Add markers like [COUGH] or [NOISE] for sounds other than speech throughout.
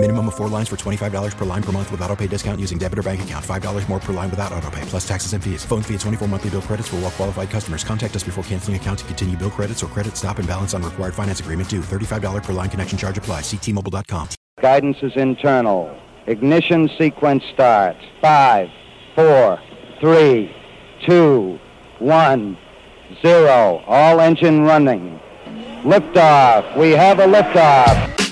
Minimum of four lines for $25 per line per month with auto pay discount using debit or bank account. $5 more per line without auto pay, plus taxes and fees. Phone fee at 24 monthly bill credits for all well qualified customers. Contact us before canceling account to continue bill credits or credit stop and balance on required finance agreement due. $35 per line connection charge apply. Ctmobile.com. Guidance is internal. Ignition sequence starts. Five, four, three, two, one, zero. All engine running. Liftoff. We have a liftoff.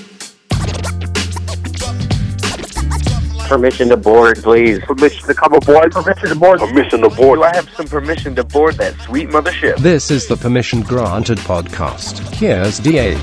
Permission to board, please. Permission to come aboard. Permission to board. Permission to board. Do I have some permission to board that sweet mothership? This is the Permission Granted podcast. Here's DA.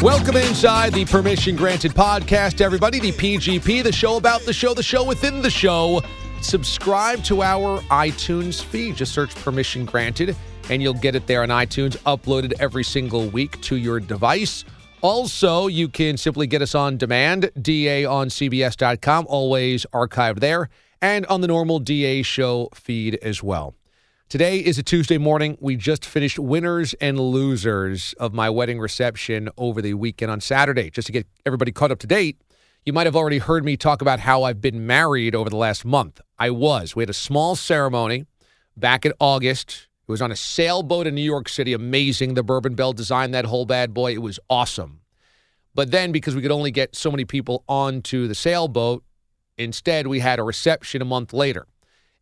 Welcome inside the Permission Granted podcast, everybody. The PGP, the show about the show, the show within the show. Subscribe to our iTunes feed. Just search Permission Granted, and you'll get it there on iTunes, uploaded every single week to your device. Also, you can simply get us on demand, DA on CBS.com, always archived there, and on the normal DA show feed as well. Today is a Tuesday morning. We just finished winners and losers of my wedding reception over the weekend on Saturday. Just to get everybody caught up to date, you might have already heard me talk about how I've been married over the last month. I was. We had a small ceremony back in August. It was on a sailboat in New York City. Amazing. The Bourbon Bell designed that whole bad boy. It was awesome. But then, because we could only get so many people onto the sailboat, instead we had a reception a month later.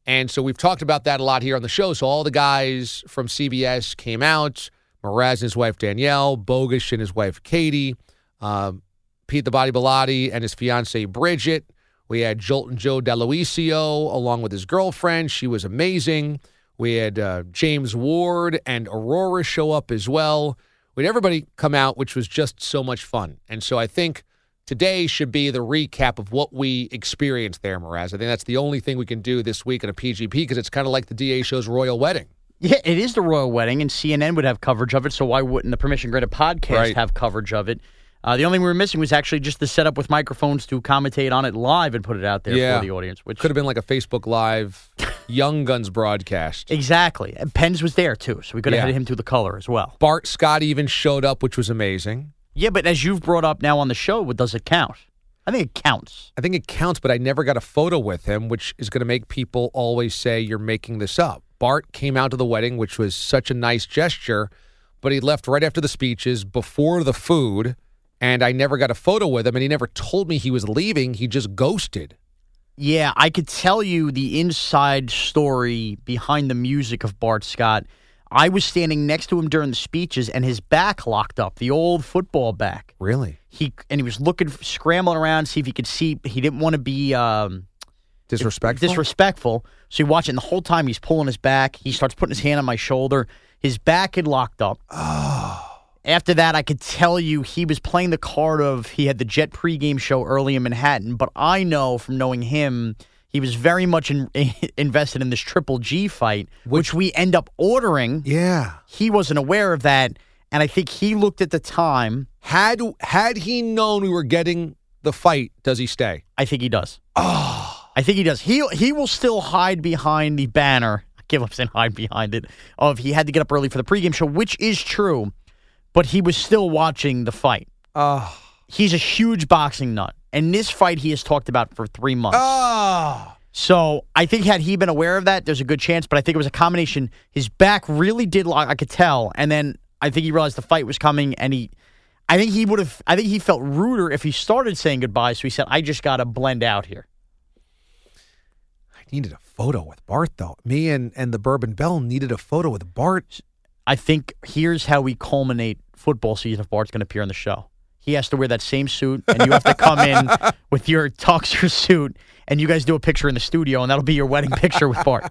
And so we've talked about that a lot here on the show. So all the guys from CBS came out Mraz and his wife Danielle, Bogusch and his wife Katie, um, Pete the Body Bellotti and his fiancee Bridget. We had Jolton Joe DeLuisio along with his girlfriend. She was amazing. We had uh, James Ward and Aurora show up as well. We had everybody come out, which was just so much fun. And so I think today should be the recap of what we experienced there, Mraz. I think that's the only thing we can do this week in a PGP because it's kind of like the DA show's royal wedding. Yeah, it is the royal wedding, and CNN would have coverage of it. So why wouldn't the Permission Granted podcast Right. have coverage of it? Uh, the only thing we were missing was actually just the setup with microphones to commentate on it live and put it out there Yeah. for the audience. Which Could have been like a Facebook Live [LAUGHS] Young Guns broadcast. exactly, and Pens was there too, so we could have Yeah. hit him through the color as well. Bart Scott even showed up, which was amazing. Yeah, but as you've brought up now on the show, what does it count? I think it counts. I think it counts, but I never got a photo with him, which is going to make people always say you're making this up. Bart came out to the wedding, which was such a nice gesture, but he left right after the speeches, before the food, and I never got a photo with him, and he never told me he was leaving. He just ghosted. Yeah, I could tell you the inside story behind the music of Bart Scott. I was standing next to him during the speeches, and his back locked up, the old football back. Really? He and he was looking, scrambling around, see if he could see. He didn't want to be um, Disrespectful? disrespectful. So you watch it, and the whole time he's pulling his back. He starts putting his hand on my shoulder. His back had locked up. After that, I could tell you he was playing the card of he had the Jet pregame show early in Manhattan. But I know from knowing him, he was very much in, [LAUGHS] invested in this Triple G fight, which, we end up ordering. yeah. He wasn't aware of that, and I think he looked at the time. Had had he known we were getting the fight, does he stay? I think he does. Oh. I think he does. He he will still hide behind the banner. [LAUGHS] Give up saying hide behind it. Of he had to get up early for the pregame show, which is true, but he was still watching the fight. Oh. He's a huge boxing nut, and this fight he has talked about for three months. Oh. So I think had he been aware of that, there's a good chance. But I think it was a combination. His back really did lock. I could tell, and then I think he realized the fight was coming, and he. I think he would have. I think he felt ruder if he started saying goodbye. So he said, "I just got to blend out here." I needed a photo with Bart, though. Me and, and the Bourbon Bell needed a photo with Bart. I think here's how we culminate football season if Bart's going to appear on the show. He has to wear that same suit, and you have to come in [LAUGHS] with your tuxer suit, and you guys do a picture in the studio, and that'll be your wedding picture with Bart. I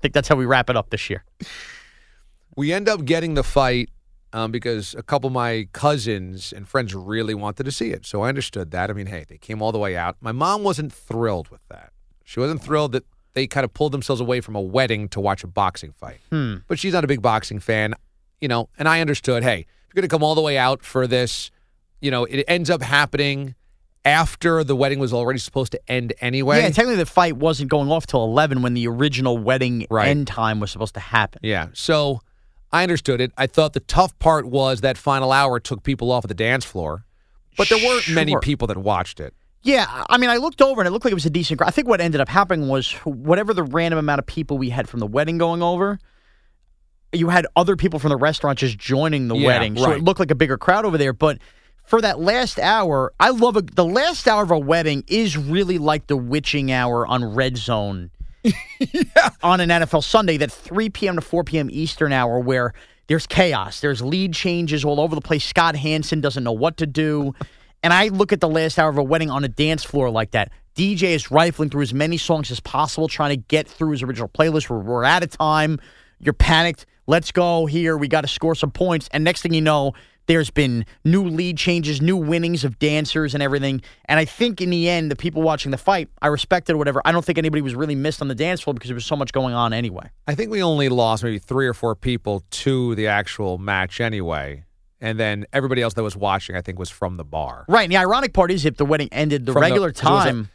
think that's how we wrap it up this year. We end up getting the fight um, because a couple of my cousins and friends really wanted to see it. So I understood that. I mean, hey, they came all the way out. My mom wasn't thrilled with that. She wasn't thrilled that they kind of pulled themselves away from a wedding to watch a boxing fight. Hmm. But she's not a big boxing fan, you know, and I understood, hey, if you're going to come all the way out for this, you know, it ends up happening after the wedding was already supposed to end anyway. Yeah, technically the fight wasn't going off till 11 when the original wedding Right. end time was supposed to happen. Yeah. So I understood it. I thought the tough part was that final hour took people off of the dance floor, but there weren't many people that watched it. Yeah, I mean, I looked over and it looked like it was a decent crowd. I think what ended up happening was whatever the random amount of people we had from the wedding going over, you had other people from the restaurant just joining the Yeah, wedding. So right. it looked like a bigger crowd over there. But for that last hour, I love a, the last hour of a wedding is really like the witching hour on Red Zone [LAUGHS] on an NFL Sunday, that 3 p.m. to 4 p.m. Eastern hour where there's chaos. There's lead changes all over the place. Scott Hanson doesn't know what to do. And I look at the last hour of a wedding on a dance floor like that. DJ is rifling through as many songs as possible, trying to get through his original playlist. We're, we're out of time. You're panicked. Let's go here. We got to score some points. And next thing you know, there's been new lead changes, new winnings of dancers and everything. And I think in the end, the people watching the fight, I respected whatever. I don't think anybody was really missed on the dance floor because there was so much going on anyway. I think we only lost maybe three or four people to the actual match anyway. And then everybody else that was watching, I think, was from the bar. Right. And the ironic part is if the wedding ended the From regular it was a- time.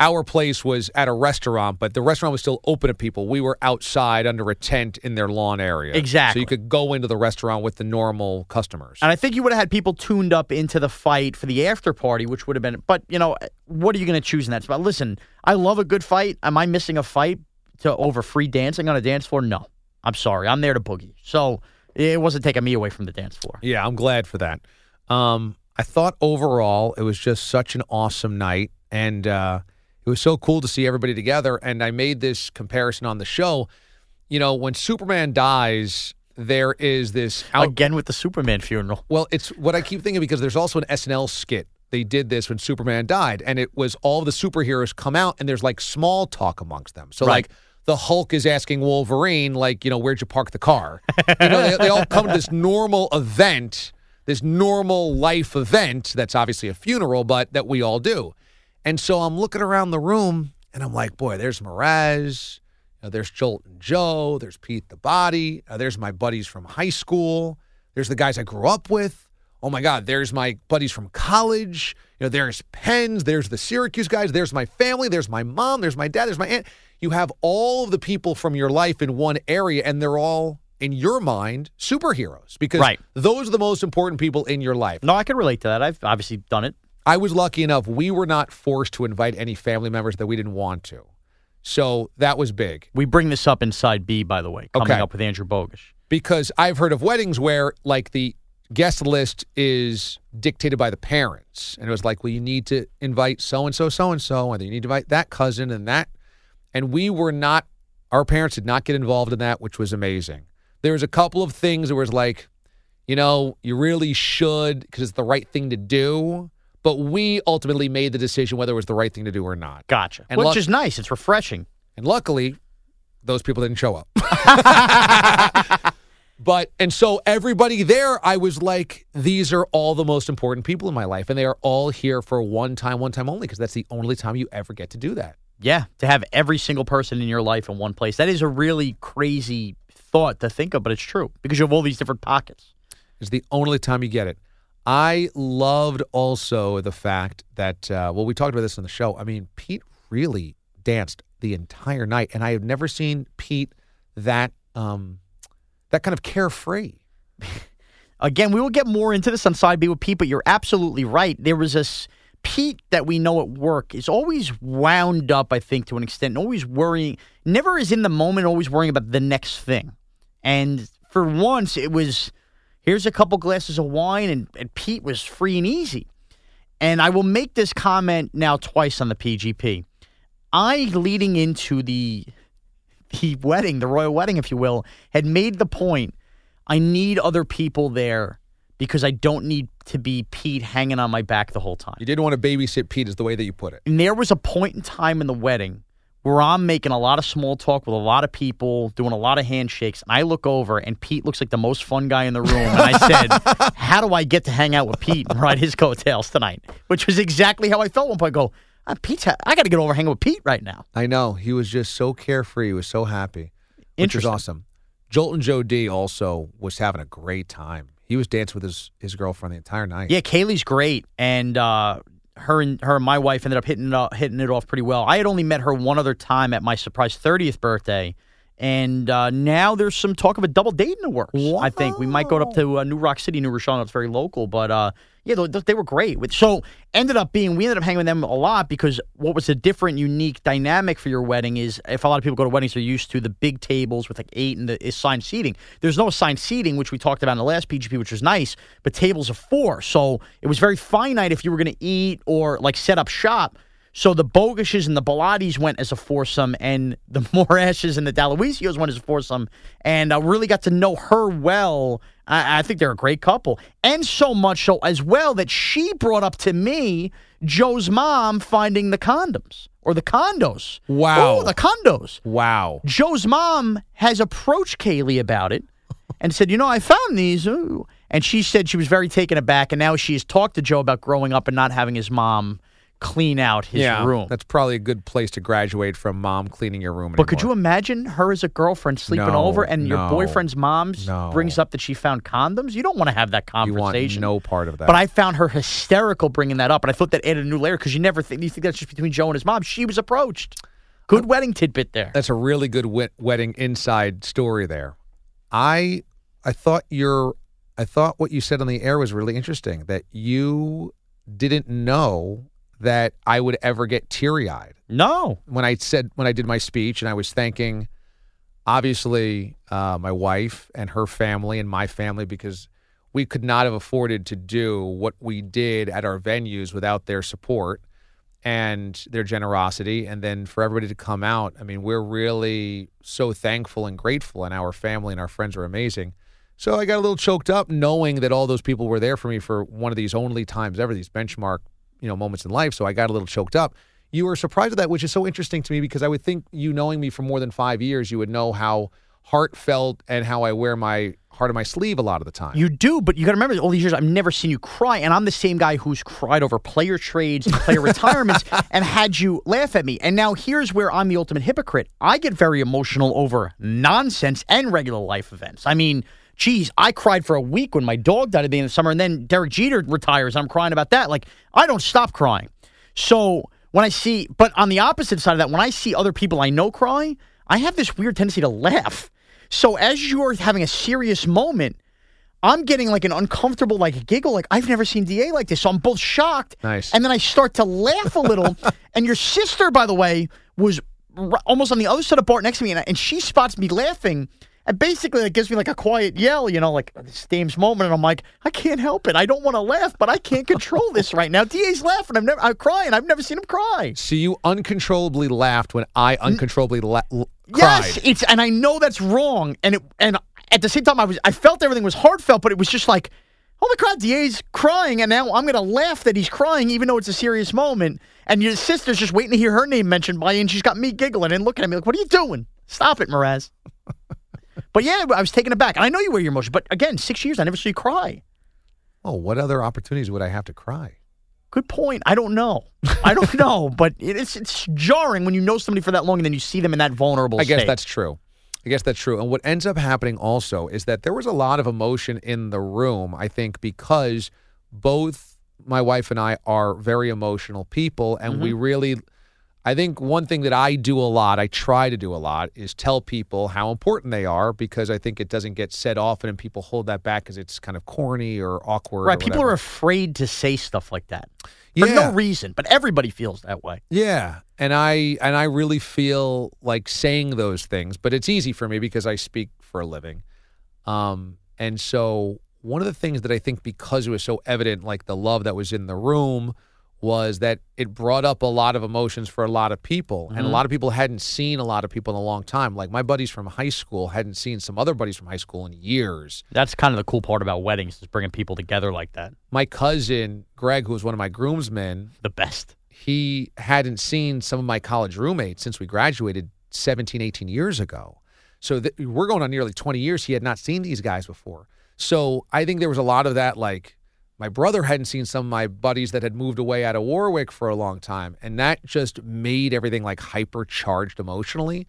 our place was at a restaurant, but the restaurant was still open to people. We were outside under a tent in their lawn area. Exactly. So you could go into the restaurant with the normal customers. And I think you would have had people tuned up into the fight for the after party, which would have been. But you know, what are you going to choose in that spot? Listen, I love a good fight. Am I missing a fight to over free dancing on a dance floor? No, I'm sorry. I'm there to boogie. So it wasn't taking me away from the dance floor. Yeah, I'm glad for that. Um, I thought overall it was just such an awesome night, and uh, it was so cool to see everybody together. And I made this comparison on the show. You know, when Superman dies, there is this out- Again with the Superman funeral. Well, it's what I keep thinking because there's also an SNL skit. They did this when Superman died, and it was all the superheroes come out, and there's like small talk amongst them. So, Right. like, the Hulk is asking Wolverine, like, you know, where'd you park the car? you know, they, they all come to this normal event, this normal life event that's obviously a funeral, but that we all do. And so I'm looking around the room, and I'm like, boy, there's know, there's Jolt and Joe, there's Pete the Body, uh, there's my buddies from high school, there's the guys I grew up with. Oh my God, there's my buddies from college. You know, there's Pens, there's the Syracuse guys, there's my family, there's my mom, there's my dad, there's my aunt. You have all of the people from your life in one area, and they're all, in your mind, superheroes because Right. those are the most important people in your life. No, I can relate to that. I've obviously done it. I was lucky enough, we were not forced to invite any family members that we didn't want to. So that was big. We bring this up in side B, by the way, coming Okay. up with Andrew Bogusch. because I've heard of weddings where like the guest list is dictated by the parents, and it was like, well, you need to invite so and so, so and so, and then you need to invite that cousin and that, and we were not. Our parents did not get involved in that, which was amazing. There was a couple of things that was like, you know, you really should because it's the right thing to do. But we ultimately made the decision whether it was the right thing to do or not. Gotcha. And Which luck- is nice. It's refreshing. And luckily, those people didn't show up. [LAUGHS] but, and so everybody there, I was like, these are all the most important people in my life. And they are all here for one time, one time only, because that's the only time you ever get to do that. Yeah, to have every single person in your life in one place. That is a really crazy thought to think of, but it's true because you have all these different pockets. It's the only time you get it. I loved also the fact that, uh, well, we talked about this on the show. I mean, Pete really danced the entire night, and I have never seen Pete that um, that kind of carefree. [LAUGHS] Again, we will get more into this on side B with Pete, but you're absolutely right. There was this Pete that we know at work is always wound up, I think, to an extent, and always worrying, never is in the moment, always worrying about the next thing. And for once, it was here's a couple glasses of wine, and, and Pete was free and easy. And I will make this comment now twice on the PGP. I, leading into the the wedding, the royal wedding, if you will, had made the point I need other people there because I don't need to be Pete hanging on my back the whole time. You didn't want to babysit Pete, is the way that you put it. And there was a point in time in the wedding where I'm making a lot of small talk with a lot of people, doing a lot of handshakes, and I look over and Pete looks like the most fun guy in the room. And I said, [LAUGHS] How do I get to hang out with Pete and ride his coattails tonight? Which was exactly how I felt one point. I go, "Ah, Pete's ha- I got to get over hanging with Pete right now. I know. He was just so carefree. He was so happy, which was awesome. Jolt and Joe D also was having a great time. He was dancing with his his girlfriend the entire night. Yeah, Kaylee's great, and uh, her and her and my wife ended up hitting it off, hitting it off pretty well. I had only met her one other time at my surprise 30th birthday, and uh, now there's some talk of a double date in the works. I think we might go up to uh, New Rock City, New Rochelle. It's very local, but uh, yeah, they, were great. With so ended up being we ended up hanging with them a lot because what was a different, unique dynamic for your wedding is if a lot of people go to weddings, they're used to the big tables with like eight and the assigned seating. There's no assigned seating, which we talked about in the last PGP, which was nice, but tables of four, so it was very finite if you were going to eat or like set up shop. So the Bogusches and the Bellottis went as a foursome, and the [LAUGHS] Mrazes and the Daloisios went as a foursome, and I really got to know her well. I, I think they're a great couple, and so much so as well that she brought up to me Joe's mom finding the condoms or the condos. Wow. Oh, the condos. Wow. Joe's mom has approached Kaylee about it [LAUGHS] and said, "You know, I found these." Ooh. And she said she was very taken aback, and now she has talked to Joe about growing up and not having his mom clean out his yeah, room. That's probably a good place to graduate from mom cleaning your room. But could you imagine her as a girlfriend sleeping No, over and your boyfriend's mom no. brings up that she found condoms? You don't want to have that You want conversation. no part of that. But I found her hysterical bringing that up, and I thought that added a new layer because you never think you think that's just between Joe and his mom. She was approached. Good wedding tidbit there. That's a really good wed- wedding inside story there. I I thought your I thought what you said on the air was really interesting that you didn't know that I would ever get teary-eyed. No. When I said when I did my speech and I was thanking obviously uh, my wife and her family and my family because we could not have afforded to do what we did at our venues without their support and their generosity and then for everybody to come out i mean we're really so thankful and grateful and our family and our friends are amazing so i got a little choked up knowing that all those people were there for me for one of these only times ever these benchmark you know moments in life so i got a little choked up you were surprised at that which is so interesting to me because i would think you knowing me for more than five years you would know how heartfelt and how i wear my heart on my sleeve a lot of the time You do, but you got to remember all these years I've never seen you cry, and I'm the same guy who's cried over player trades and player [LAUGHS] retirements and had you laugh at me. And now here's where I'm the ultimate hypocrite. I get very emotional over nonsense and regular life events. I mean, geez, I cried for a week when my dog died at the end of the summer, and then Derek Jeter retires. I'm crying about that. Like I don't stop crying. So when I see, but on the opposite side of that, when I see other people I know cry, I have this weird tendency to laugh. So as you're having a serious moment, I'm getting like an uncomfortable like giggle, like I've never seen Da like this. So I'm both shocked, Nice. and then I start to laugh a little. [LAUGHS] and your sister, by the way, was r- almost on the other side of Bart next to me, and, and she spots me laughing. And basically, it gives me like a quiet yell, you know, like this Dame's moment. And I'm like, I can't help it. I don't want to laugh, but I can't control this right now. Da's laughing. I'm never, I'm crying. I've never seen him cry. so you uncontrollably laughed when i uncontrollably la- l- cried Yes, it's and I know that's wrong, and it and at the same time I was I felt everything was heartfelt, but it was just like, oh holy crap, Da's crying, and now I'm gonna laugh that he's crying, even though it's a serious moment. And your sister's just waiting to hear her name mentioned by you, and she's got me giggling and looking at me like, what are you doing? Stop it, Mraz. [LAUGHS] but yeah, I was taken aback, and I know you wear your emotion, but again, six years I never saw you cry. Oh, what other opportunities would I have to cry? Good point. I don't know. I don't [LAUGHS] know, but it's it's jarring when you know somebody for that long and then you see them in that vulnerable I guess state. that's true. I guess that's true. And what ends up happening also is that there was a lot of emotion in the room, I think, because both my wife and I are very emotional people. And we mm-hmm. really, I think one thing that I do a lot, I try to do a lot, is tell people how important they are because I think it doesn't get said often and people hold that back because it's kind of corny or awkward. Right. or People are afraid to say stuff like that for Yeah. no reason, but everybody feels that way. Yeah, and I and I really feel like saying those things, but it's easy for me because I speak for a living. Um, and so one of the things that I think because it was so evident, like the love that was in the room, was that it brought up a lot of emotions for a lot of people, and a Mm-hmm. lot of people hadn't seen a lot of people in a long time. Like my buddies from high school hadn't seen some other buddies from high school in years. That's kind of the cool part about weddings is bringing people together like that. My cousin Greg, who was one of my groomsmen, The best. he hadn't seen some of my college roommates since we graduated 17, 18 years ago. So th- we're going on nearly 20 years. He had not seen these guys before. So I think there was a lot of that. Like my brother hadn't seen some of my buddies that had moved away out of Warwick for a long time. And that just made everything like hypercharged emotionally.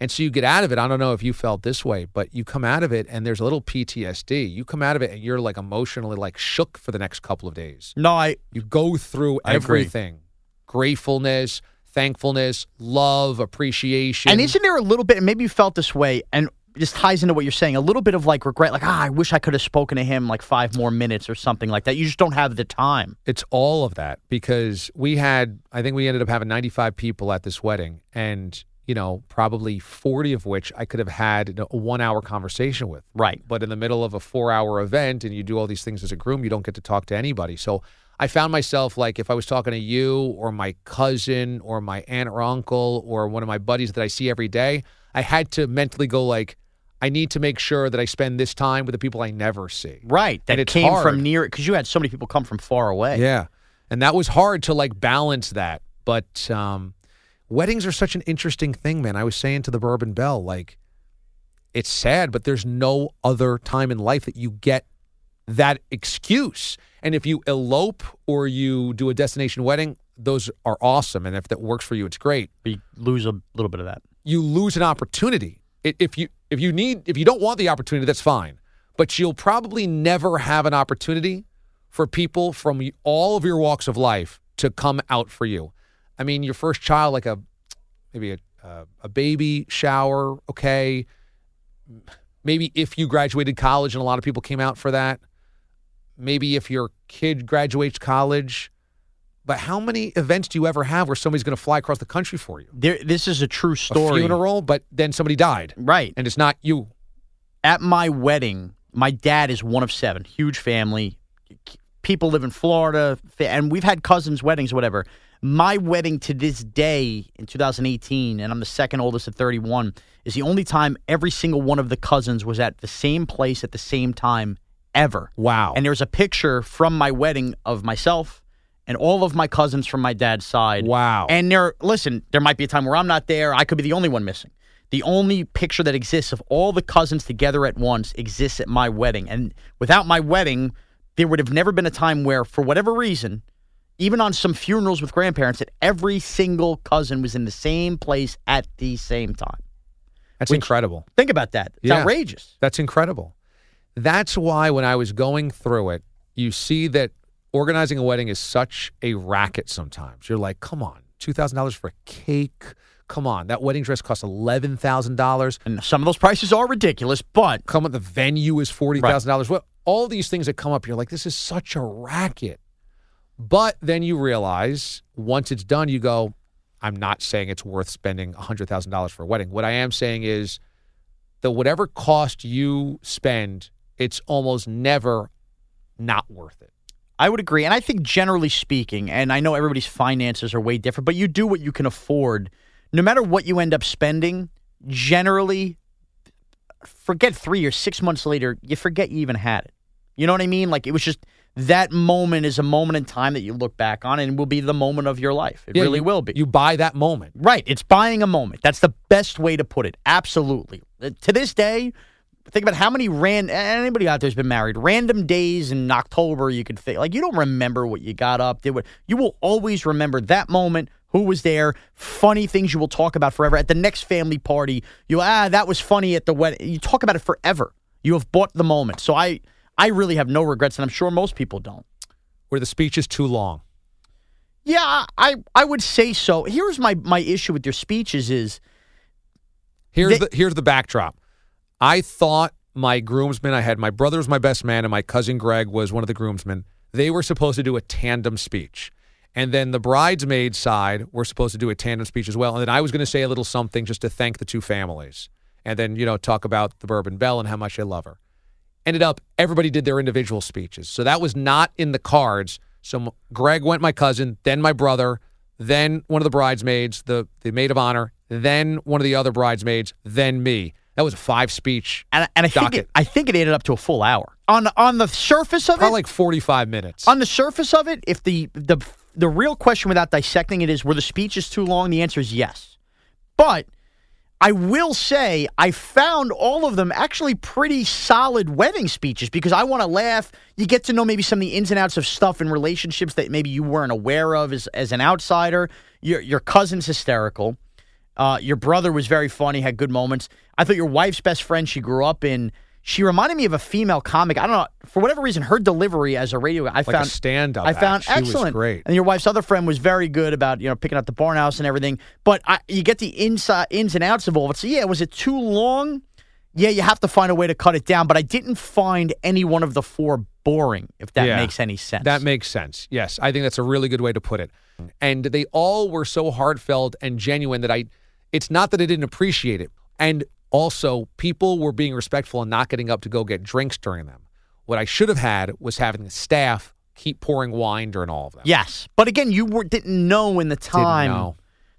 And so you get out of it. I don't know if you felt this way, but you come out of it and there's a little PTSD. You come out of it and you're like emotionally like shook for the next couple of days. No, I You go through I agree. everything gratefulness, thankfulness, love, appreciation. And isn't there a little bit, and maybe you felt this way, and this ties into what you're saying, a little bit of like regret, like, ah, I wish I could have spoken to him like five more minutes or something like that. You just don't have the time. It's all of that because we had, I think we ended up having 95 people at this wedding, and you know, probably 40 of which I could have had a one hour conversation with. Right. But in the middle of a four hour event and you do all these things as a groom, you don't get to talk to anybody. So I found myself like if I was talking to you or my cousin or my aunt or uncle or one of my buddies that I see every day, I had to mentally go like, I need to make sure that I spend this time with the people I never see. Right. That And it's came hard. from near because you had so many people come from far away. Yeah. And that was hard to like balance that. But um, weddings are such an interesting thing, man. I was saying to the Bourbon Bell, like, it's sad, but there's no other time in life that you get that excuse. And if you elope or you do a destination wedding, those are awesome. And if that works for you, it's great. We lose a little bit of that. You lose an opportunity. If you if you need if you don't want the opportunity, that's fine. But you'll probably never have an opportunity for people from all of your walks of life to come out for you. I mean, your first child, like a maybe a uh, a baby shower, okay. Maybe if you graduated college and a lot of people came out for that. Maybe if your kid graduates college. But how many events do you ever have where somebody's going to fly across the country for you? There, this is a true A story. funeral, but then somebody died, Right. and it's not you. At my wedding, my dad is one of seven, huge family. People live in Florida, and we've had cousins' weddings, whatever. My wedding to this day in 2018, and I'm the second oldest at 31, is the only time every single one of the cousins was at the same place at the same time ever. Wow. And there's a picture from my wedding of myself and all of my cousins from my dad's side. Wow. And there, listen, there might be a time where I'm not there. I could be the only one missing. The only picture that exists of all the cousins together at once exists at my wedding. And without my wedding, there would have never been a time where, for whatever reason, even on some funerals with grandparents, that every single cousin was in the same place at the same time. That's Which- incredible. Think about that. It's Yeah. outrageous. That's incredible. That's why when I was going through it, you see that organizing a wedding is such a racket sometimes. You're like, come on, $2,000 for a cake. Come on, that wedding dress costs $11,000. And some of those prices are ridiculous, but Come on, the venue is $40,000. Well, all these things that come up, you're like, this is such a racket. But then you realize once it's done, you go, I'm not saying it's worth spending $100,000 for a wedding. What I am saying is that whatever cost you spend, it's almost never not worth it. I would agree. And I think generally speaking, and I know everybody's finances are way different, but you do what you can afford. No matter what you end up spending, generally, forget three or six months later, you forget you even had it. You know what I mean? Like it was just that moment is a moment in time that you look back on and will be the moment of your life. It Yeah, really you- will be. You buy that moment. Right. It's buying a moment. That's the best way to put it. Absolutely. Uh, To this day, think about how many ran anybody out there's been married. Random days in October you could think like you don't remember what you got up, did what you will always remember that moment, who was there, funny things you will talk about forever. At the next family party, you ah, that was funny at the wedding. You talk about it forever. You have bought the moment. So I I really have no regrets, and I'm sure most people don't. Where the speech is too long. Yeah, I I would say so. Here's my my issue with your speeches is Here's They- the here's the backdrop. I thought my groomsmen, I had my brother was my best man, and my cousin Greg was one of the groomsmen. They were supposed to do a tandem speech. And then the bridesmaid side were supposed to do a tandem speech as well. And then I was going to say a little something just to thank the two families. And then, you know, talk about the Bourbon Bell and how much I love her. Ended up, everybody did their individual speeches. So that was not in the cards. So Greg went my cousin, then my brother, then one of the bridesmaids, the, the maid of honor, then one of the other bridesmaids, then me. That was a five speech. and, and I think it, I think it added up to a full hour. On on the surface of Probably it, like 45 minutes. on the surface of it, if the the the real question without dissecting it is were the speeches too long? The answer is yes. But I will say I found all of them actually pretty solid wedding speeches because I want to laugh. You get to know maybe some of the ins and outs of stuff in relationships that maybe you weren't aware of as, as an outsider. Your your cousin's hysterical. Uh, your brother was very funny, had good moments. I thought your wife's best friend she grew up in. She reminded me of a female comic. I don't know for whatever reason. Her delivery as a radio, I Like found stand-up I found act. Excellent. great. And your wife's other friend was very good about you know picking up the barn house and everything. But I, you get the inside ins and outs of all of it. So yeah, was it too long? Yeah, you have to find a way to cut it down. But I didn't find any one of the four boring. If that Yeah. makes any sense. That makes sense. Yes, I think that's a really good way to put it. And they all were so heartfelt and genuine that I it's not that I didn't appreciate it. And also people were being respectful and not getting up to go get drinks during them. What I should have had was having the staff keep pouring wine during all of them. yes, but again, you were, didn't know in the time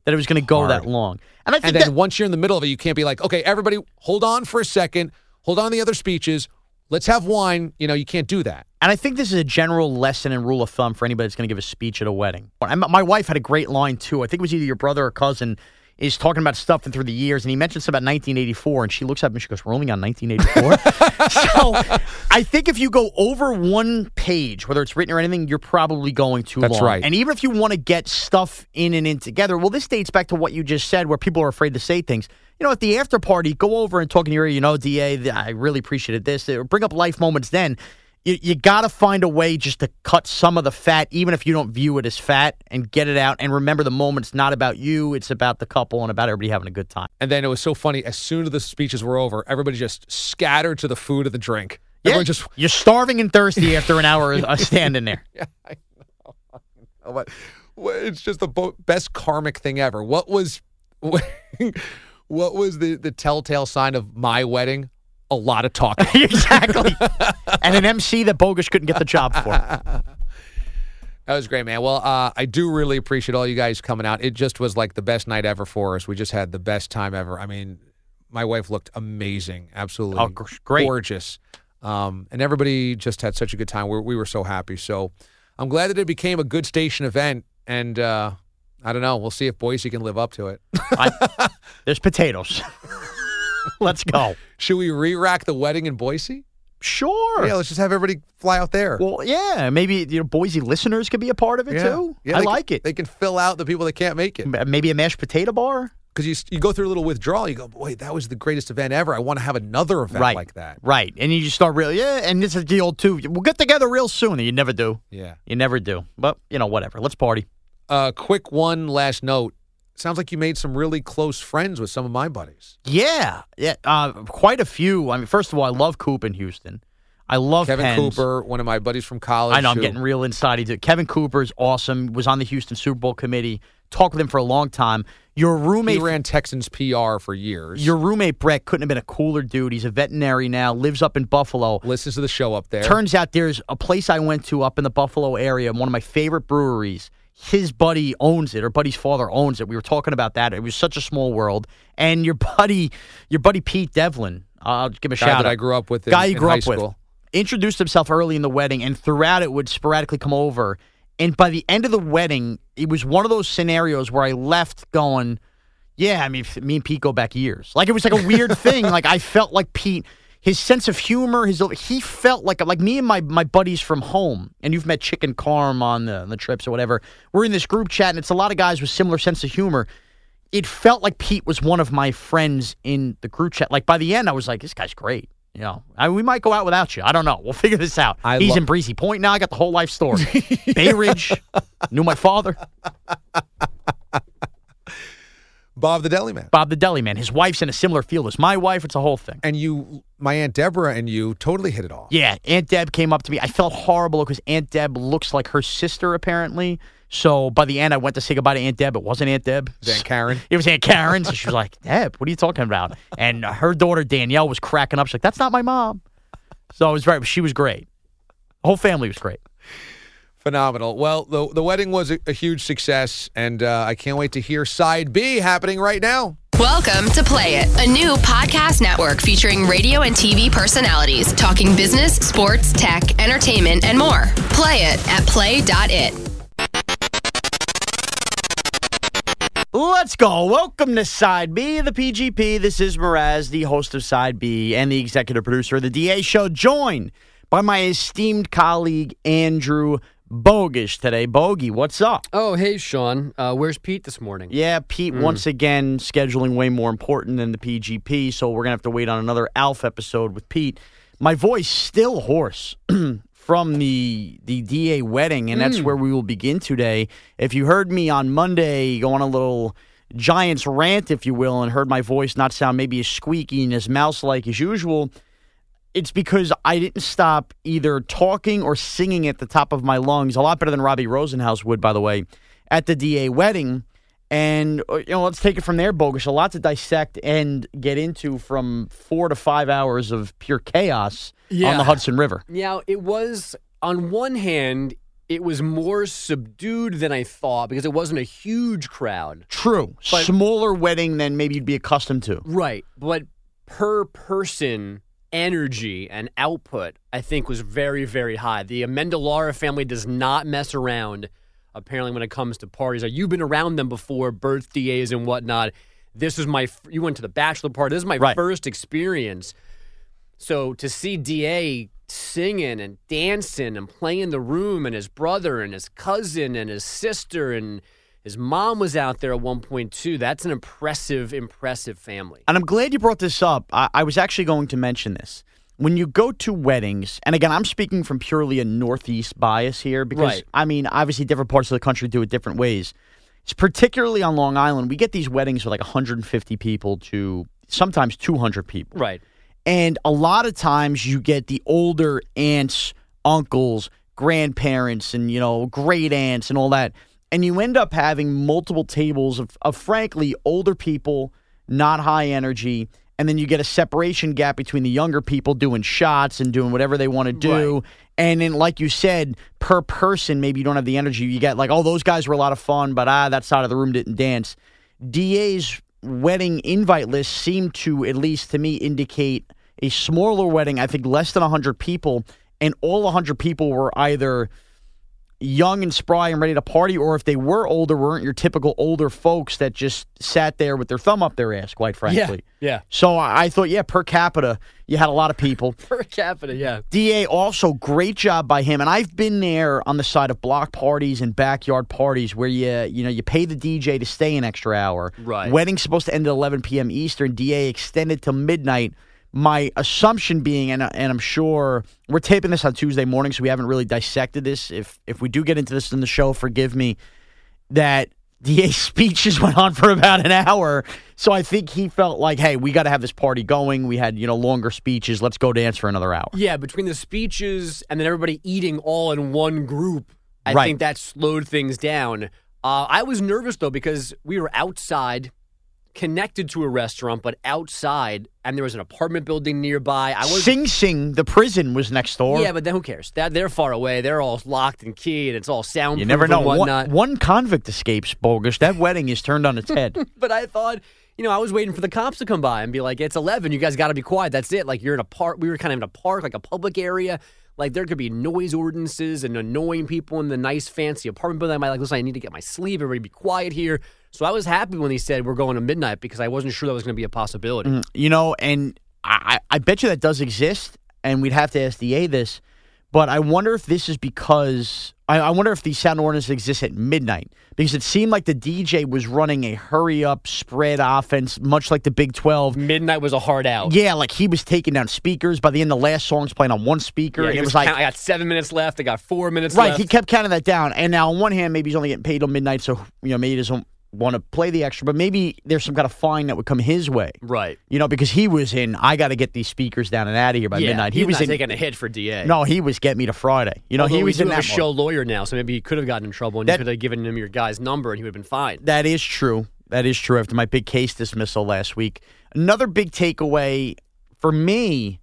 that it was going to go Hard. that long. And I think And then that, once you're in the middle of it, you can't be like, okay, everybody, hold on for a second, hold on to the other speeches, let's have wine. You know, you can't do that. And I think this is a general lesson and rule of thumb for anybody that's going to give a speech at a wedding. My wife had a great line too. I think it was either your brother or cousin is talking about stuff and through the years, and he mentions about 1984, and she looks at me and she goes, "We're only on 1984." [LAUGHS] so I think if you go over one page, whether it's written or anything, you're probably going too That's long. right. And even if you want to get stuff in and in together, well, this dates back to what you just said, where people are afraid to say things. You know, at the after party, go over and talk in your ear. You know, Da, I really appreciated this. Bring up life moments. Then you, you got to find a way just to cut some of the fat, even if you don't view it as fat, and get it out. And remember, the moment's not about you; it's about the couple and about everybody having a good time. And then it was so funny. As soon as the speeches were over, everybody just scattered to the food and the drink. Everyone just you're starving and thirsty after an hour of standing there. Oh, what, what- it's just the best karmic thing ever. What was [LAUGHS] what, was the the telltale sign of my wedding? A lot of talking. [LAUGHS] exactly. and an MC that Bogusch couldn't get the job for. [LAUGHS] That was great, man. Well, uh, I do really appreciate all you guys coming out. It just was like the best night ever for us. We just had the best time ever. I mean, my wife looked amazing, absolutely Oh, great. gorgeous, um, and everybody just had such a good time. We, we were so happy. So I'm glad that it became a good station event, and uh, I don't know. We'll see if Boise can live up to it. I, there's potatoes. [LAUGHS] Let's go. Should we re-rack the wedding in Boise? Sure. Yeah, let's just have everybody fly out there. Well, yeah, maybe you know Boise listeners could be a part of it yeah. too. Yeah, I like can, it. They can fill out the people that can't make it. Maybe a mashed potato bar. because you you go through a little withdrawal. You go, wait, that was the greatest event ever. I want to have another event right. like that. Right. And you just start really, yeah, and this is the old two. We'll get together real soon. And you never do. Yeah. You never do. But, you know, whatever. Let's party. Uh, quick one last note. Sounds like you made some really close friends with some of my buddies. Yeah. Yeah. Uh, quite a few. I mean, first of all, I love Coop in Houston. I love Kevin Pens. Cooper, one of my buddies from college. I know I'm who- getting real inside. He. Kevin Cooper is awesome. Was on the Houston Super Bowl committee. Talked with him for a long time. Your roommate He ran Texans PR for years. Your roommate Brett couldn't have been a cooler dude. He's a veterinary now, lives up in Buffalo. listens to the show up there. Turns out there's a place I went to up in the Buffalo area, one of my favorite breweries. His buddy owns it, or buddy's father owns it. We were talking about that. It was such a small world. And your buddy, your buddy Pete Devlin, I'll give him a Guy shout that out. I grew up with in- guy you in grew high up with, introduced himself early in the wedding, and throughout it would sporadically come over. And by the end of the wedding, it was one of those scenarios where I left going, yeah, I mean, me and Pete go back years. Like it was like a weird [LAUGHS] thing. Like I felt like Pete, his sense of humor, his he felt like like me and my my buddies from home. And you've met Chicken Carm on the, on the trips or whatever. We're in this group chat, and it's a lot of guys with similar sense of humor. It felt like Pete was one of my friends in the group chat. Like by the end, I was like, this guy's great. You know, I, we might go out without you. I don't know. We'll figure this out. I He's lo- in Breezy Point now. I got the whole life story. [LAUGHS] Bay Ridge, knew my father. Bob the Deli Man. Bob the Deli Man. His wife's in a similar field as my wife. It's a whole thing. And you, my Aunt Deborah and you totally hit it off. Yeah, Aunt Deb came up to me. I felt horrible because Aunt Deb looks like her sister, apparently. So by the end, I went to say goodbye to Aunt Deb. It wasn't Aunt Deb. It was Aunt Karen. It was Aunt Karen. So she was like, [LAUGHS] Deb, what are you talking about? And her daughter, Danielle, was cracking up. She's like, that's not my mom. So it was right. She was great. The whole family was great. Phenomenal. Well, the the wedding was a, a huge success, and uh, I can't wait to hear side B happening right now. Welcome to Play It, a new podcast network featuring radio and TV personalities talking business, sports, tech, entertainment, and more. Play it at play.it. Let's go. Welcome to Side B of the PGP. This is Mraz, the host of Side B and the executive producer of the DA show, joined by my esteemed colleague, Andrew Bogusch today. Bogey, what's up? Oh, hey, Sean. Uh, where's Pete this morning? Yeah, Pete, Mm. once again, scheduling way more important than the PGP, so we're going to have to wait on another Alf episode with Pete. My voice still hoarse [CLEARS THROAT] from the the DA wedding, and that's Mm. where we will begin today. If you heard me on Monday go on a little Giants rant, if you will, and heard my voice not sound maybe as squeaky and as mouse like as usual, it's because I didn't stop either talking or singing at the top of my lungs, a lot better than Robbie Rosenhaus would, by the way, at the DA wedding. And, uh, you know, let's take it from there, Bogusch. A lot to dissect and get into from four to five hours of pure chaos on the Hudson River. Yeah, it was, on one hand, it was more subdued than I thought because it wasn't a huge crowd. True. But- Smaller wedding than maybe you'd be accustomed to. Right. But per person, energy and output, I think, was very, very high. The Amendolara family does not mess around, apparently, when it comes to parties. You've been around them before, birthdays and whatnot. This is my, you went to the bachelor party. This is my Right. first experience. So to see DA singing and dancing and playing the room and his brother and his cousin and his sister and his mom was out there at one point too. That's an impressive, impressive family. And I'm glad you brought this up. I, I was actually going to mention this. When you go to weddings, and again, I'm speaking from purely a Northeast bias here because, Right. I mean, obviously different parts of the country do it different ways. It's particularly on Long Island. We get these weddings with like 150 people to sometimes 200 people. Right. And a lot of times you get the older aunts, uncles, grandparents, and, you know, great aunts and all that. And you end up having multiple tables of, of frankly, older people, not high energy. And then you get a separation gap between the younger people doing shots and doing whatever they want to do. And then, like you said, per person, maybe you don't have the energy. You get like, oh, those guys were a lot of fun, but ah, that side of the room didn't dance. DA's wedding invite list seemed to, at least to me, indicate a smaller wedding, I think less than 100 people, and all 100 people were either young and spry and ready to party, or if they were older, weren't your typical older folks that just sat there with their thumb up their ass, quite frankly. Yeah. So I I thought, yeah, per capita, you had a lot of people. [LAUGHS] Per capita, yeah. DA also great job by him, and I've been there on the side of block parties and backyard parties where you you know you pay the DJ to stay an extra hour. Right. Wedding's supposed to end at 11 p.m. Eastern. DA extended till midnight. My assumption being, and and I'm sure we're taping this on Tuesday morning, so we haven't really dissected this. If if we do get into this in the show, forgive me. That [LAUGHS] DA's speeches went on for about an hour. So I think he felt like, hey, we got to have this party going. We had, you know, longer speeches. Let's go dance for another hour. Yeah, between the speeches and then everybody eating all in one group, I Right. think that slowed things down. Uh, I was nervous though because we were outside, connected to a restaurant, but outside, and there was an apartment building nearby. I was Sing Sing, the prison was next door. Yeah, but then who cares? That they're far away. They're all locked and keyed. And it's all sound. you never know. And One, whatnot. one convict escapes, Bogusch. That wedding is turned on its head. [LAUGHS] but I thought, you know, I was waiting for the cops to come by and be like, "It's 11. You guys got to be quiet. That's it. Like you're in a park. We were kind of in a park, like a public area. Like there could be noise ordinances and annoying people in the nice, fancy apartment building. I might like, listen, I need to get my sleep. Everybody be quiet here. So I was happy when he said we're going to midnight because I wasn't sure that was going to be a possibility. Mm, you know, and I, I bet you that does exist, and we'd have to ask DA this. But I wonder if this is because I, I wonder if the sound ordinance exists at midnight because it seemed like the DJ was running a hurry up spread offense, much like the Big Twelve. Midnight was a hard out. Yeah, like he was taking down speakers. By the end, the last song's playing on one speaker, Yeah, and it was was like count- I got seven minutes left. I got four minutes Right, left. he kept counting that down. And now, on one hand, maybe he's only getting paid till midnight, so you know maybe he doesn't want to play the extra. But maybe there's some kind of fine that would come his way. right. You know, because he was in. I got to get these speakers down and out of here by yeah, midnight. He was in. taking a hit for DA. no, he was get me to Friday. You know, Although he was in that a show mode. lawyer now, so maybe he could have gotten in trouble and That- you could have given him your guy's number and he would have been fine. That is true. That is true. After my big case dismissal last week, another big takeaway for me,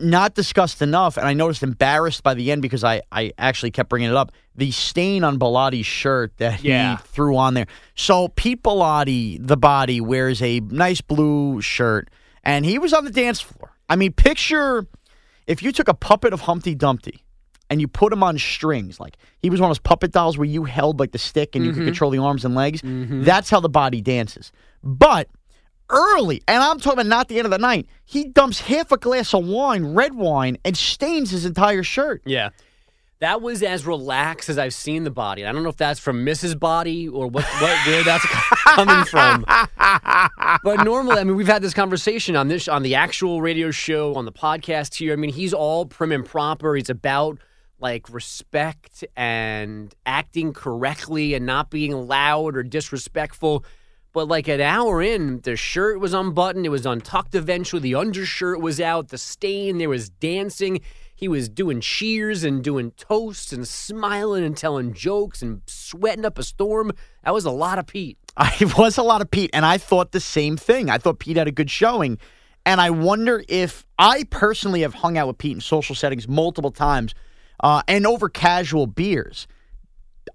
not discussed enough, and I noticed embarrassed by the end because I, I actually kept bringing it up. The stain on Bellotti's shirt that Yeah. he threw on there. So Pete Bellotti, the body, wears a nice blue shirt, and he was on the dance floor. I mean, picture if you took a puppet of Humpty Dumpty and you put him on strings, like he was one of those puppet dolls where you held like the stick and you could mm-hmm. control the arms and legs. Mm-hmm. That's how the body dances. But early, and I'm talking about not the end of the night, he dumps half a glass of wine, red wine, and stains his entire shirt. Yeah. That was as relaxed as I've seen the body. I don't know if that's from Mrs. Body or what, what where that's [LAUGHS] coming from. But normally, I mean, we've had this conversation on this on the actual radio show, on the podcast here. I mean, he's all prim and proper. He's about like respect and acting correctly and not being loud or disrespectful. But like an hour in, the shirt was unbuttoned, it was untucked eventually, the undershirt was out, the stain, there was dancing. He was doing cheers and doing toasts and smiling and telling jokes and sweating up a storm. That was a lot of Pete. [LAUGHS] It was a lot of Pete, and I thought the same thing. I thought Pete had a good showing. And I wonder if I personally have hung out with Pete in social settings multiple times uh, and over casual beers.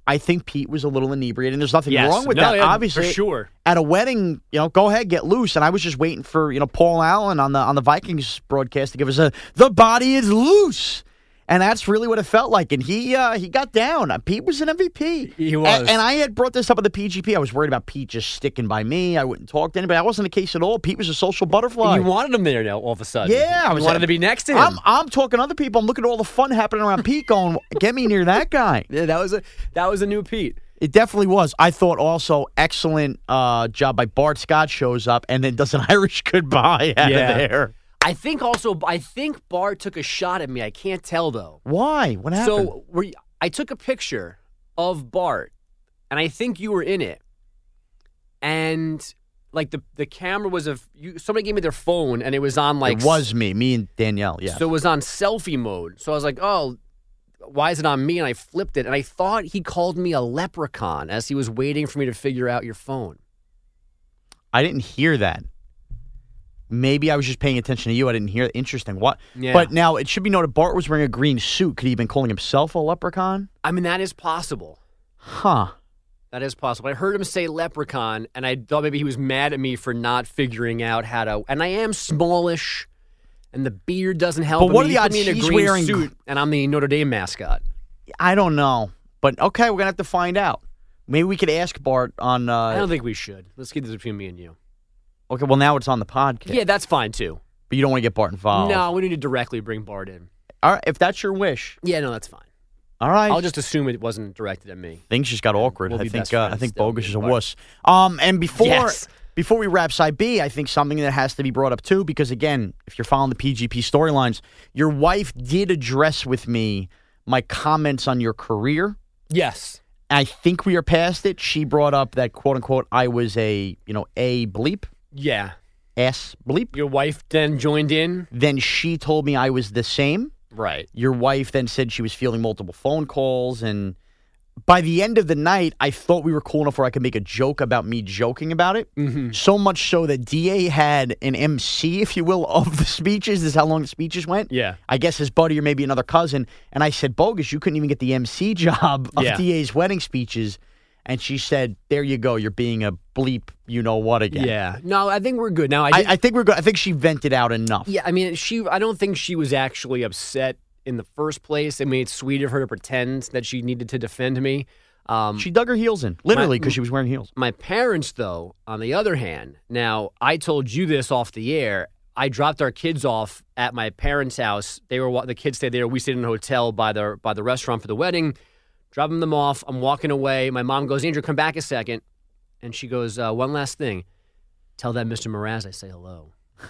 I think Pete was a little inebriated, and there's nothing Yes. wrong with No, that. yeah, Obviously, for sure. At a wedding, you know, go ahead, get loose. And I was just waiting for you know Paul Allen on the on the Vikings broadcast to give us a the body is loose, and that's really what it felt like. And he uh, he got down. Uh, Pete was an MVP. He was. And, I had brought this up at the PGP. I was worried about Pete just sticking by me. I wouldn't talk to anybody. That wasn't the case at all. Pete was a social butterfly. You wanted him there now all of a sudden. Yeah, I you was wanted to be next to him. I'm, I'm talking to other people. I'm looking at all the fun happening around Pete going, get me near that guy. [LAUGHS] yeah, that was a that was a new Pete. It definitely was. I thought also excellent uh, job by Bart Scott shows up and then does an [LAUGHS] Irish goodbye out Yeah. of there. I think also I think Bart took a shot at me. I can't tell though. Why? What happened? So were you, I took a picture of Bart, and I think you were in it, and like the the camera was of you. Somebody gave me their phone, and it was on like it was me, me and Danielle. Yeah. So it was on selfie mode. So I was like, oh, why is it on me? And I flipped it, and I thought he called me a leprechaun as he was waiting for me to figure out your phone. I didn't hear that. Maybe I was just paying attention to you. I didn't hear. Interesting. What? Yeah. But now it should be noted Bart was wearing a green suit. Could he have been calling himself a leprechaun? I mean, that is possible. Huh. That is possible. I heard him say leprechaun, and I thought maybe he was mad at me for not figuring out how to. And I am smallish, and the beard doesn't help. But what are he the odds in a he's green wearing- suit, and I'm the Notre Dame mascot. I don't know. But okay, we're gonna have to find out. Maybe we could ask Bart on. Uh, I don't think we should. Let's keep this between me and you. Okay, well now it's on the podcast. Yeah, that's fine too. But you don't want to get Bart involved. No, we need to directly bring Bart in. All right, if that's your wish. Yeah, no, that's fine. All right. I'll just assume it wasn't directed at me. Things just got awkward. we'll I think uh, I think Bogusch is a Bart. wuss. Um, and before Yes. before we wrap side B, I think something that has to be brought up too, because again, if you're following the PGP storylines, your wife did address with me my comments on your career. Yes. I think we are past it. She brought up that quote unquote I was a you know a bleep Yeah. s bleep. Your wife then joined in. Then she told me I was the same. Right. Your wife then said she was feeling multiple phone calls. And by the end of the night, I thought we were cool enough where I could make a joke about me joking about it. Mm-hmm. So much so that DA had an MC, if you will, of the speeches. This is how long the speeches went. Yeah. I guess his buddy or maybe another cousin. And I said, Bogusch, you couldn't even get the MC job of Yeah. DA's wedding speeches. And she said, There you go. You're being a bleep, you know what again. Yeah. No, I think we're good. Now, I, I, I think we're good. I think she vented out enough. yeah, I mean, she, I don't think she was actually upset in the first place. I mean, it's sweet of her to pretend that she needed to defend me. Um, She dug her heels in, literally, because she was wearing heels. My parents, though, on the other hand, now I told you this off the air. I dropped our kids off at my parents' house. They were the kids stayed there. We stayed in a hotel by the by the restaurant for the wedding. Dropping them off. I'm walking away. My mom goes, Andrew, come back a second. And she goes, uh, one last thing. Tell that Mr. Mraz I say hello. [SIGHS]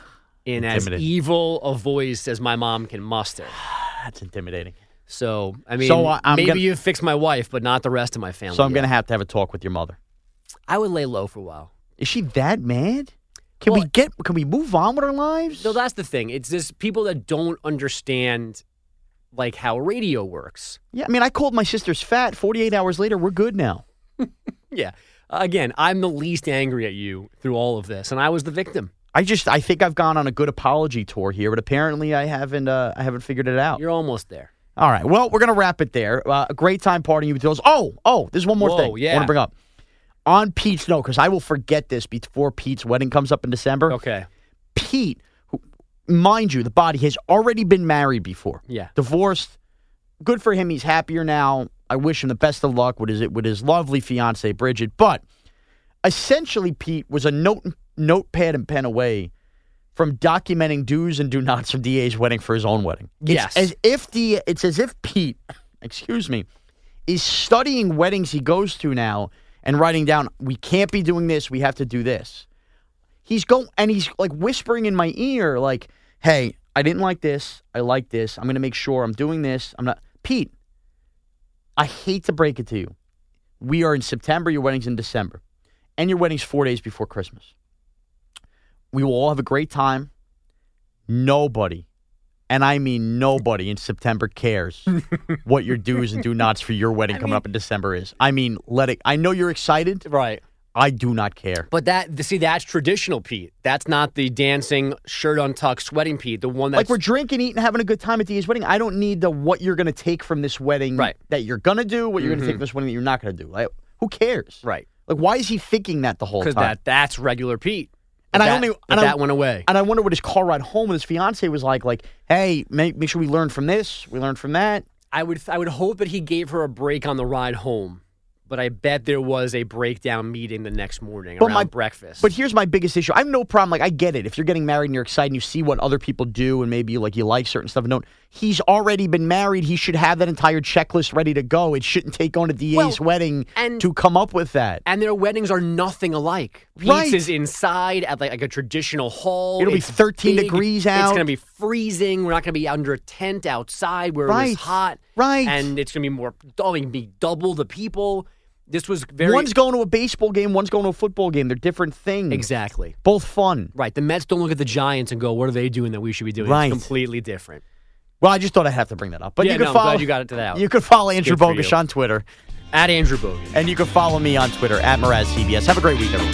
In as evil a voice as my mom can muster. [SIGHS] That's intimidating. So I mean, So, uh, I'm maybe gonna- you fixed my wife, but not the rest of my family. So I'm yet. going to have to have a talk with your mother. I would lay low for a while. Is she that mad? Can Well- we get? Can we move on with our lives? No, that's the thing. It's just people that don't understand like how radio works. yeah, I mean, I called my sister's fat. Forty-eight hours later, we're good now. [LAUGHS] Yeah. Again, I'm the least angry at you through all of this, and I was the victim. I just, I think I've gone on a good apology tour here, but apparently I haven't, uh, I haven't figured it out. You're almost there. All right, well, we're gonna wrap it there. Uh, a great time partying with those. Oh, oh, there's one more Whoa, thing I yeah. want to bring up on Pete's note because I will forget this before Pete's wedding comes up in December. Okay. Pete, mind you, the body has already been married before. Yeah. divorced. Good for him. He's happier now. I wish him the best of luck with his with his lovely fiancee Bridget. But essentially, Pete was a note notepad and pen away from documenting do's and do nots from DA's wedding for his own wedding. It's Yes. as if the it's as if Pete. [COUGHS] excuse me, is studying weddings he goes to now and writing down, we can't be doing this, we have to do this. He's going and he's like whispering in my ear, like, hey, I didn't like this. I like this. I'm gonna make sure I'm doing this. I'm not Pete, I hate to break it to you. We are in September, your wedding's in December. And your wedding's four days before Christmas. We will all have a great time. Nobody, and I mean nobody in September cares what your do's and do nots for your wedding [LAUGHS] coming up in December is. I mean, let it. I know you're excited. Right. I do not care. But that see, that's traditional Pete. That's not the dancing, shirt untucked, sweating Pete. The one that's like we're drinking, eating, having a good time at DA's wedding. I don't need the what you're going to take from this wedding Right. that you're going to do, what you're going to take Mhm. from this wedding that you're not going to do. Like, who cares? right Like, why is he thinking that the whole time? because that that's regular Pete. And But I only and I- that went away. And I wonder what his car ride home with his fiance was like. Like, hey, make make sure we learn from this. We learn from that. I would I would hope that he gave her a break on the ride home, but I bet there was a breakdown meeting the next morning But around my- breakfast. But here's my biggest issue. I have no problem. Like, I get it. If you're getting married and you're excited and you see what other people do and maybe like you like certain stuff and don't, he's already been married. He should have that entire checklist ready to go. It shouldn't take on a DA's Well, wedding and- to come up with that. and their weddings are nothing alike. Right. is inside at like, like a traditional hall. It'll be 13 big. degrees out. It's going to be freezing. We're not going to be under a tent outside where it Right. was hot. Right. And it's going to be more. It can be double the people. This was very one's going to a baseball game, one's going to a football game. They're different things. exactly Both fun. right. The Mets don't look at the Giants and go, "What are they doing that we should be doing?" Right. It's completely different. Well, I just thought I'd have to bring that up. But Yeah, you can no, I'm follow. glad you got it to that. [LAUGHS] You can follow Andrew you. on Twitter, At Andrew Bogan. and you can follow me on Twitter at Mraz CBS. Have a great week, everyone.